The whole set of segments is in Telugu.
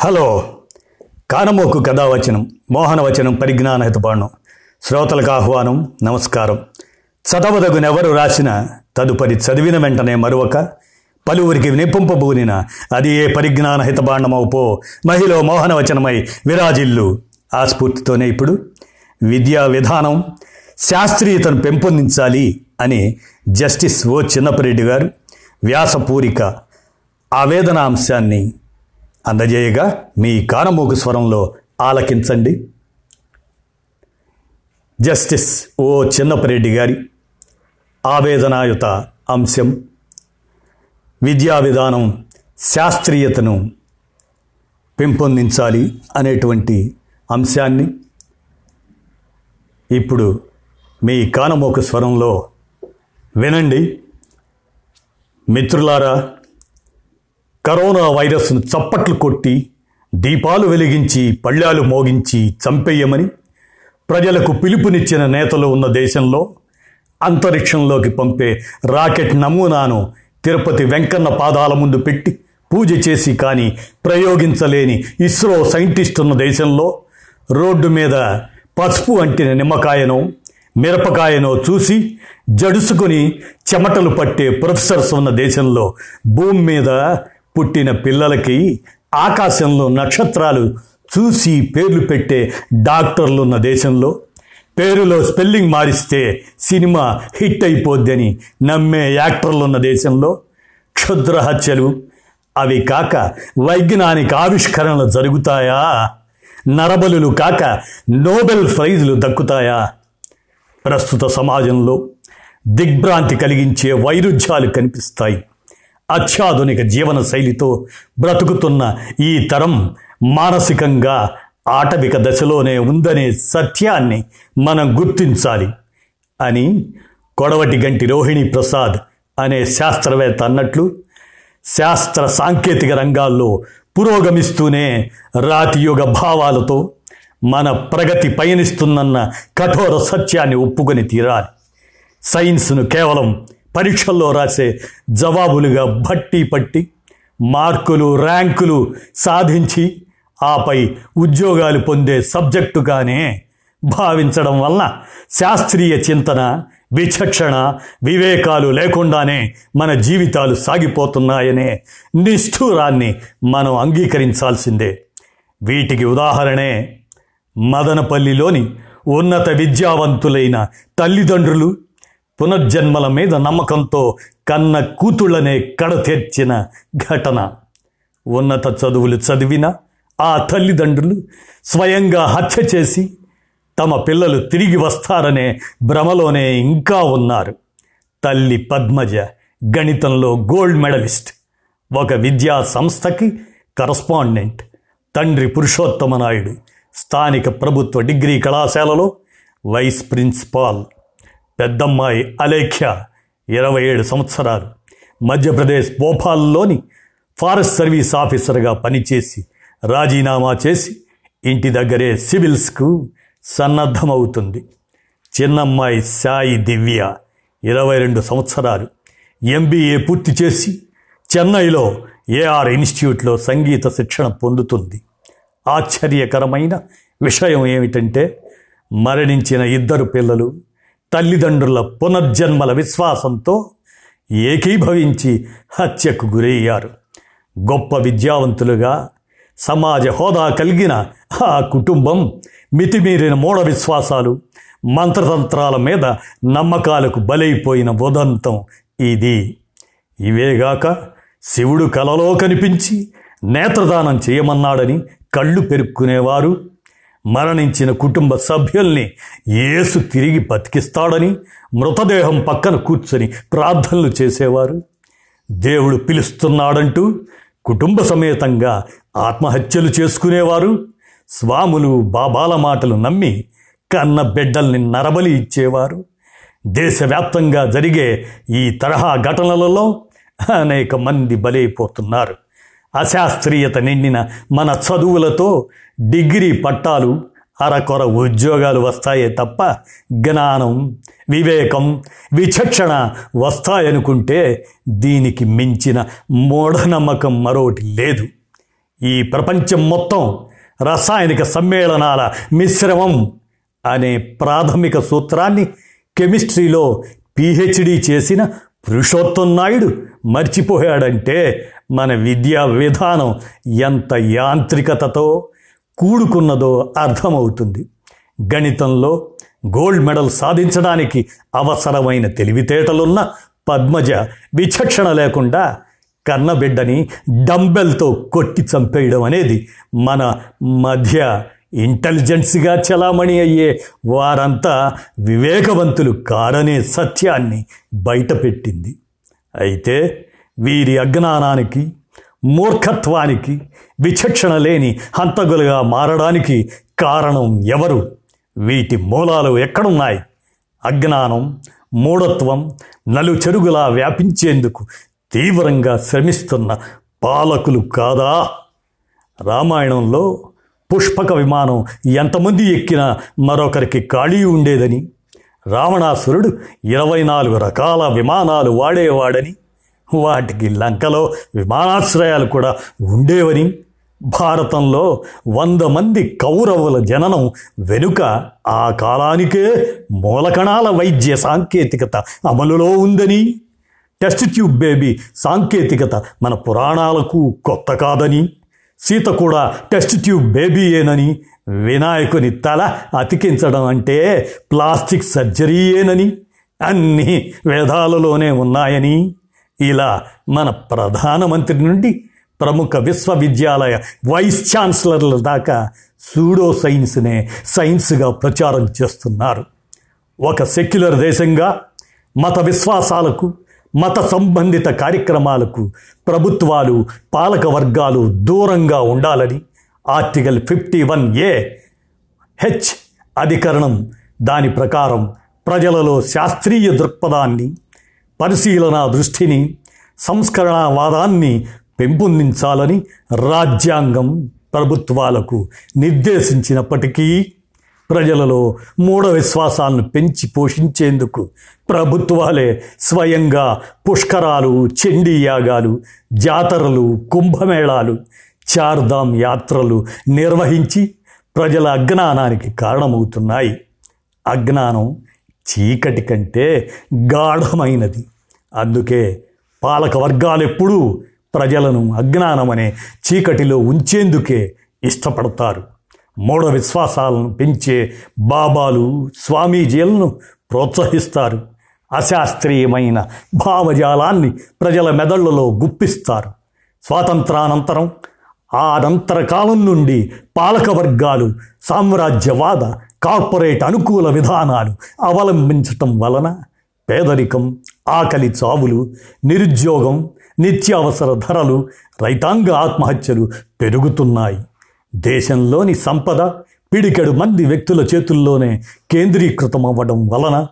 హలో. కానమోకు కథావచనం మోహనవచనం పరిజ్ఞాన హితపాండం. శ్రోతలకు ఆహ్వానం నమస్కారం. చదవదగునెవరు రాసిన తదుపరి చదివిన వెంటనే మరొక పలువురికి నిపుంపబూనిన అది ఏ పరిజ్ఞాన హితబాండమవు మహిళ మోహనవచనమై విరాజిల్లు. ఆ స్ఫూర్తితోనే ఇప్పుడు విద్యా విధానం శాస్త్రీయతను పెంపొందించాలి అని జస్టిస్ ఓ చిన్నపరెడ్డి గారు వ్యాసపూరిక ఆవేదనాంశాన్ని అందజేయగా మీ కానమోగు స్వరంలో ఆలకించండి. జస్టిస్ ఓ చిన్నపరెడ్డి గారి ఆవేదనాయుత అంశం. విద్యా విధానం శాస్త్రీయతను పెంపొందించాలి అనేటువంటి అంశాన్ని ఇప్పుడు మీ కానమోక స్వరంలో వినండి. మిత్రులారా కరోనా వైరస్ను చప్పట్లు కొట్టి దీపాలు వెలిగించి పళ్ళాలు మోగించి చంపేయమని ప్రజలకు పిలుపునిచ్చిన నేతలు ఉన్న దేశంలో అంతరిక్షంలోకి పంపే రాకెట్ నమూనాను తిరుపతి వెంకన్న పాదాల ముందు పెట్టి పూజ చేసి కానీ ప్రయోగించలేని ఇస్రో సైంటిస్ట్ ఉన్న దేశంలో రోడ్డు మీద పసుపు అంటిన నిమ్మకాయనో మిరపకాయనో చూసి జడుసుకొని చెమటలు పట్టే ప్రొఫెసర్స్ ఉన్న దేశంలో భూమి మీద పుట్టిన పిల్లలకి ఆకాశంలో నక్షత్రాలు చూసి పేర్లు పెట్టే డాక్టర్లున్న దేశంలో పేరులో స్పెల్లింగ్ మారిస్తే సినిమా హిట్ అయిపోద్దని నమ్మే యాక్టర్లున్న దేశంలో క్షుద్ర హత్యలు. అవి కాక వైజ్ఞానిక ఆవిష్కరణలు జరుగుతాయా? నరబలులు కాక నోబెల్ ప్రైజులు దక్కుతాయా? ప్రస్తుత సమాజంలో దిగ్భ్రాంతి కలిగించే వైరుధ్యాలు కనిపిస్తాయి. అత్యాధునిక జీవన శైలితో బ్రతుకుతున్న ఈ తరం మానసికంగా ఆటవిక దశలోనే ఉందనే సత్యాన్ని మనం గుర్తించాలి అని కొడవటి గంటి రోహిణి ప్రసాద్ అనే శాస్త్రవేత్త అన్నట్లు శాస్త్ర సాంకేతిక రంగాల్లో పురోగమిస్తూనే రాతియుగ భావాలతో మన ప్రగతి పయనిస్తుందన్న కఠోర సత్యాన్ని ఒప్పుకొని తీరాలి. సైన్స్ను కేవలం పరీక్షల్లో రాసే జవాబులుగా బట్టి పట్టి మార్కులు ర్యాంకులు సాధించి ఆపై ఉద్యోగాలు పొందే సబ్జెక్టుగానే భావించడం వలన శాస్త్రీయ చింతన విచక్షణ వివేకాలు లేకుండానే మన జీవితాలు సాగిపోతున్నాయనే నిష్ఠూరాన్ని మనం అంగీకరించాల్సిందే. వీటికి ఉదాహరణే మదనపల్లిలోని ఉన్నత విద్యావంతులైన తల్లిదండ్రులు పునర్జన్మల మీద నమ్మకంతో కన్న కూతుళ్ళనే కడతెర్చిన ఘటన. ఉన్నత చదువులు చదివిన ఆ తల్లిదండ్రులు స్వయంగా హత్య చేసి తమ పిల్లలు తిరిగి వస్తారనే భ్రమలోనే ఇంకా ఉన్నారు. తల్లి పద్మజ గణితంలో గోల్డ్ మెడలిస్ట్. ఒక విద్యా సంస్థకి కరస్పాండెంట్. తండ్రి పురుషోత్తమ నాయుడు. స్థానిక ప్రభుత్వ డిగ్రీ కళాశాలలో వైస్ ప్రిన్సిపాల్. పెద్దమ్మాయి అలేఖ్య ఇరవై ఏడు సంవత్సరాలు. మధ్యప్రదేశ్ భోపాల్లోని ఫారెస్ట్ సర్వీస్ ఆఫీసర్గా పనిచేసి రాజీనామా చేసి ఇంటి దగ్గరే సివిల్స్కు సన్నద్ధమవుతుంది. చిన్నమ్మాయి సాయి దివ్య ఇరవై రెండు సంవత్సరాలు. ఎంబీఏ పూర్తి చేసి చెన్నైలో ఏఆర్ ఇన్స్టిట్యూట్లో సంగీత శిక్షణ పొందుతుంది. ఆశ్చర్యకరమైన విషయం ఏమిటంటే మరణించిన ఇద్దరు పిల్లలు తల్లిదండ్రుల పునర్జన్మల విశ్వాసంతో ఏకీభవించి హత్యకు గురయ్యారు. గొప్ప విద్యావంతులుగా సమాజ హోదా కలిగిన ఆ కుటుంబం మితిమీరిన మూఢ విశ్వాసాలు మంత్రతంత్రాల మీద నమ్మకాలకు బలైపోయిన ఉదంతం ఇది. ఇవేగాక శివుడు కలలో కనిపించి నేత్రదానం చేయమన్నాడని కళ్ళు పెరుక్కునేవారు మరణించిన కుటుంబ సభ్యుల్ని యేసు తిరిగి బతికిస్తాడని మృతదేహం పక్కన కూర్చొని ప్రార్థనలు చేసేవారు. దేవుడు పిలుస్తున్నాడంటూ కుటుంబ సమేతంగా ఆత్మహత్యలు చేసుకునేవారు. స్వాములు బాబాల మాటలు నమ్మి కన్న బిడ్డల్ని నరబలి ఇచ్చేవారు. దేశవ్యాప్తంగా జరిగే ఈ తరహా ఘటనలలో అనేక మంది బలైపోతున్నారు. అశాస్త్రీయత నిండిన మన చదువులతో డిగ్రీ పట్టాలు అరకొర ఉద్యోగాలు వస్తాయే తప్ప జ్ఞానం వివేకం విచక్షణ వస్తాయనుకుంటే దీనికి మించిన మూఢనమ్మకం మరోటి లేదు. ఈ ప్రపంచం మొత్తం రసాయనిక సమ్మేళనాల మిశ్రమం అనే ప్రాథమిక సూత్రాన్ని కెమిస్ట్రీలో పిహెచ్డి చేసిన పురుషోత్తం నాయుడు మర్చిపోయాడంటే మన విద్యా విధానం ఎంత యాంత్రికతతో కూడుకున్నదో అర్థమవుతుంది. గణితంలో గోల్డ్ మెడల్ సాధించడానికి అవసరమైన తెలివితేటలున్న పద్మజ విచక్షణ లేకుండా కన్నబిడ్డని డంబెల్తో కొట్టి చంపేయడం అనేది మన మధ్య ఇంటెలిజెన్స్గా చలామణి అయ్యే వారంతా వివేకవంతులు కారనే సత్యాన్ని బయటపెట్టింది. అయితే వీరి అజ్ఞానానికి మూర్ఖత్వానికి విచక్షణ లేని హంతకులుగా మారడానికి కారణం ఎవరు? వీటి మూలాలు ఎక్కడున్నాయి? అజ్ఞానం మూఢత్వం నలుచెరుగులా వ్యాపించేందుకు తీవ్రంగా శ్రమిస్తున్న పాలకులు కాదా? రామాయణంలో పుష్పక విమానం ఎంతమంది ఎక్కినా మరొకరికి ఖాళీ ఉండేదని రావణాసురుడు ఇరవై నాలుగు రకాల విమానాలు వాడేవాడని వాటికి లంకలో విమానాశ్రయాలు కూడా ఉండేవని. భారతంలో వంద మంది కౌరవుల జననం వెనుక ఆ కాలానికే మూలకణాల వైద్య సాంకేతికత అమలులో ఉందని. టెస్ట్ ట్యూబ్ బేబీ సాంకేతికత మన పురాణాలకు కొత్త కాదని. సీత కూడా టెస్ట్ ట్యూబ్ బేబీయేనని. వినాయకుని తల అతికించడం అంటే ప్లాస్టిక్ సర్జరీయేనని. అన్ని వేదాలలోనే ఉన్నాయని. ఇలా మన ప్రధానమంత్రి నుండి ప్రముఖ విశ్వవిద్యాలయ వైస్ ఛాన్సలర్ల దాకా సూడో సైన్స్నే సైన్స్గా ప్రచారం చేస్తున్నారు. ఒక సెక్యులర్ దేశంగా మత విశ్వాసాలకు మత సంబంధిత కార్యక్రమాలకు ప్రభుత్వాలు పాలక వర్గాలు దూరంగా ఉండాలని article fifty one A H అధికరణం దాని ప్రకారం ప్రజలలో శాస్త్రీయ దృక్పథాన్ని పరిశీలన దృష్టిని సంస్కరణవాదాన్ని పెంపొందించాలని రాజ్యాంగం ప్రభుత్వాలకు నిర్దేశించినప్పటికీ ప్రజలలో మూఢ విశ్వాసాలను పెంచి పోషించేందుకు ప్రభుత్వాలే స్వయంగా పుష్కరాలు చండీ యాగాలు జాతరలు కుంభమేళాలు చార్ధామ్ యాత్రలు నిర్వహించి ప్రజల అజ్ఞానానికి కారణమవుతున్నాయి. అజ్ఞానం చీకటి కంటే గాఢమైనది. అందుకే పాలక వర్గాలు ఎప్పుడూ ప్రజలను అజ్ఞానమనే చీకటిలో ఉంచేందుకే ఇష్టపడతారు. మూఢ విశ్వాసాలను పెంచే బాబాలు స్వామీజీలను ప్రోత్సహిస్తారు. అశాస్త్రీయమైన భావజాలాన్ని ప్రజల మెదళ్ళలో గుప్పిస్తారు. స్వాతంత్రానంతరం ఆనంతర అనంతర కాలం నుండి పాలక వర్గాలు సామ్రాజ్యవాద కార్పొరేట్ అనుకూల విధానాలు అవలంబించటం వలన పేదరికం ఆకలి చావులు నిరుద్యోగం నిత్యావసర ధరలు రైతాంగ ఆత్మహత్యలు పెరుగుతున్నాయి. దేశంలోని సంపద పిడికెడు మంది వ్యక్తుల చేతుల్లోనే కేంద్రీకృతం అవ్వడం వలన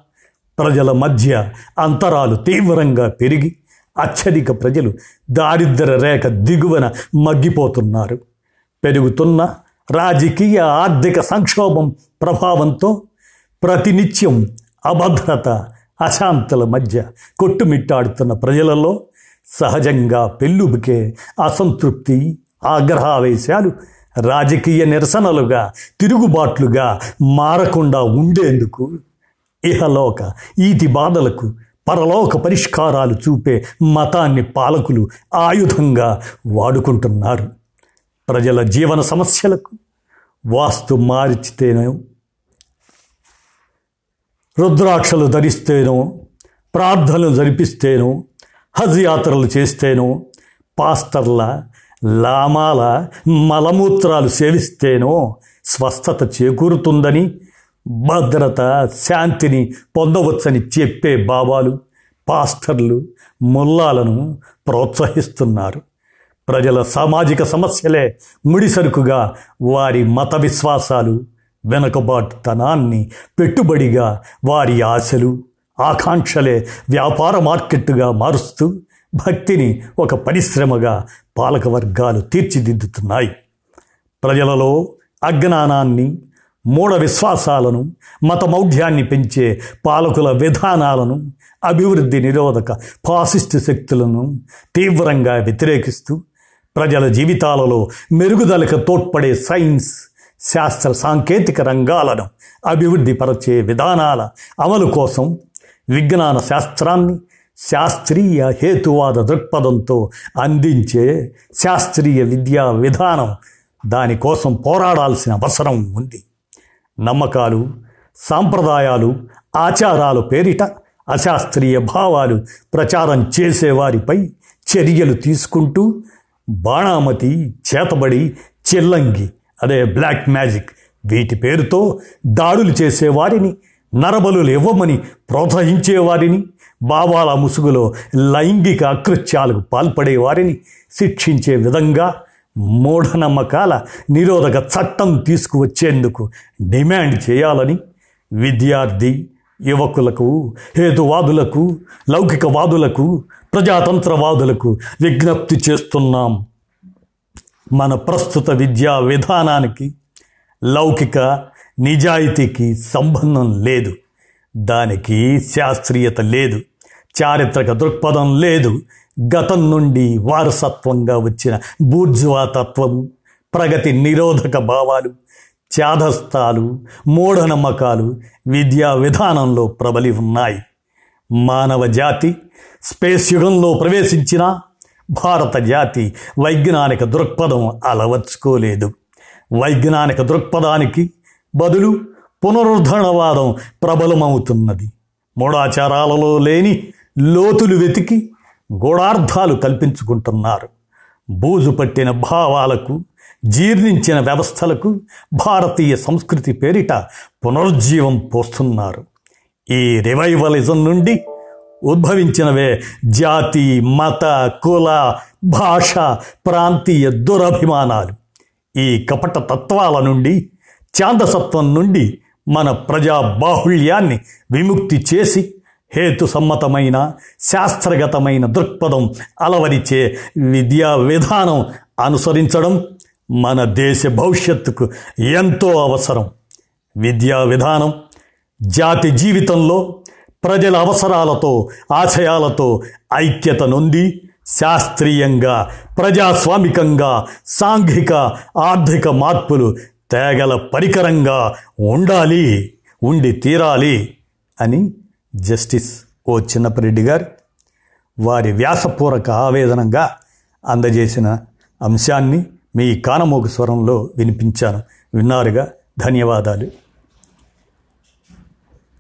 ప్రజల మధ్య అంతరాలు తీవ్రంగా పెరిగి అత్యధిక ప్రజలు దారిద్ర్య రేఖ దిగువన మగ్గిపోతున్నారు. పెరుగుతున్న రాజకీయ ఆర్థిక సంక్షోభం ప్రభావంతో ప్రతినిత్యం అభద్రత అశాంతుల మధ్య కొట్టుమిట్టాడుతున్న ప్రజలలో సహజంగా పెళ్ళుబికే అసంతృప్తి ఆగ్రహావేశాలు రాజకీయ నిరసనలుగా తిరుగుబాట్లుగా మారకుండా ఉండేందుకు ఇహలోక ఈతి బాధలకు పరలోక పరిష్కారాలు చూపే మతాన్ని పాలకులు ఆయుధంగా వాడుకుంటున్నారు. ప్రజల జీవన సమస్యలకు వాస్తు మార్చితేనో రుద్రాక్షలు ధరిస్తేనో ప్రార్థనలు జరిపిస్తేనో హజ్ యాత్రలు చేస్తేనో పాస్తర్ల లామాల మలమూత్రాలు సేవిస్తేనో స్వస్థత చేకూరుతుందని భద్రత శాంతిని పొందవచ్చని చెప్పే బాబాలు పాస్టర్లు ముల్లాలను ప్రోత్సహిస్తున్నారు. ప్రజల సామాజిక సమస్యలే ముడిసరుకుగా వారి మత విశ్వాసాలు వెనుకబాటుతనాన్ని పెట్టుబడిగా వారి ఆశలు ఆకాంక్షలే వ్యాపార మార్కెట్టుగా మారుస్తూ భక్తిని ఒక పరిశ్రమగా పాలకవర్గాలు తీర్చిదిద్దుతున్నాయి. ప్రజలలో అజ్ఞానాన్ని మూఢ విశ్వాసాలను మతమౌఢ్యాన్ని పెంచే పాలకుల విధానాలను అభివృద్ధి నిరోధక ఫాసిస్ట్ శక్తులను తీవ్రంగా వ్యతిరేకిస్తూ ప్రజల జీవితాలలో మెరుగుదలకు తోడ్పడే సైన్స్ శాస్త్ర సాంకేతిక రంగాలను అభివృద్ధిపరచే విధానాల అమలు కోసం విజ్ఞాన శాస్త్రాన్ని శాస్త్రీయ హేతువాద దృక్పథంతో అందించే శాస్త్రీయ విద్యా విధానం దానికోసం పోరాడాల్సిన అవసరం ఉంది. నమ్మకాలు సాంప్రదాయాలు ఆచారాలు పేరిట అశాస్త్రీయ భావాలు ప్రచారం చేసేవారిపై చర్యలు తీసుకుంటూ బాణామతి చేతబడి చిల్లంగి అదే బ్లాక్ మ్యాజిక్. వీటి పేరుతో దాడులు చేసేవారిని నరబలులు ఇవ్వమని ప్రోత్సహించేవారిని బాబాల ముసుగులో లైంగిక అకృత్యాలకు పాల్పడేవారిని శిక్షించే విధంగా మూఢనమ్మకాల నిరోధక చట్టం తీసుకువచ్చేందుకు డిమాండ్ చేయాలని విద్యార్థి యువకులకు హేతువాదులకు లౌకికవాదులకు ప్రజాతంత్రవాదులకు విజ్ఞప్తి చేస్తున్నాం. మన ప్రస్తుత విద్యా విధానానికి లౌకిక నిజాయితీకి సంబంధం లేదు. దానికి శాస్త్రీయత లేదు. చారిత్రక దృక్పథం లేదు. గతం నుండి వారసత్వంగా వచ్చిన బూర్జువా తత్వం ప్రగతి నిరోధక భావాలు చాదస్తాలు మూఢనమ్మకాలు విద్యా విధానంలో ప్రబలి ఉన్నాయి మానవ జాతి స్పేస్ యుగంలో ప్రవేశించిన భారత జాతి వైజ్ఞానిక దృక్పథం అలవర్చుకోలేదు. వైజ్ఞానిక దృక్పథానికి బదులు పునరుద్ధరణవాదం ప్రబలమవుతున్నది. మూఢాచారాలలో లేని లోతులు వెతికి గూఢార్థాలు కల్పించుకుంటున్నారు. బూజు పట్టిన భావాలకు జీర్ణించిన వ్యవస్థలకు భారతీయ సంస్కృతి పేరిట పునరుజ్జీవం పోస్తున్నారు. ఈ రివైవలిజం నుండి ఉద్భవించినవే జాతి మత కుల భాష ప్రాంతీయ దురభిమానాలు. ఈ కపట తత్వాల నుండి చాందసత్వం నుండి మన ప్రజా బాహుళ్యాన్ని విముక్తి చేసి హేతుసమ్మతమైన శాస్త్రగతమైన దృక్పథం అలవరిచే విద్యా విధానం అనుసరించడం మన దేశ భవిష్యత్తుకు ఎంతో అవసరం. విద్యా విధానం జాతి జీవితంలో ప్రజల అవసరాలతో ఆశయాలతో ఐక్యత నొంది శాస్త్రీయంగా ప్రజాస్వామికంగా సాంఘిక ఆర్థిక మార్పులు తేగల పరికరంగా ఉండాలి ఉండి తీరాలి అని జస్టిస్ ఓ చిన్నపరెడ్డి గారు వారి వ్యాసపూర్వక ఆవేదనంగా అందజేసిన అంశాన్ని మీ కానమోగు స్వరంలో వినిపించాను. విన్నారుగా? ధన్యవాదాలు.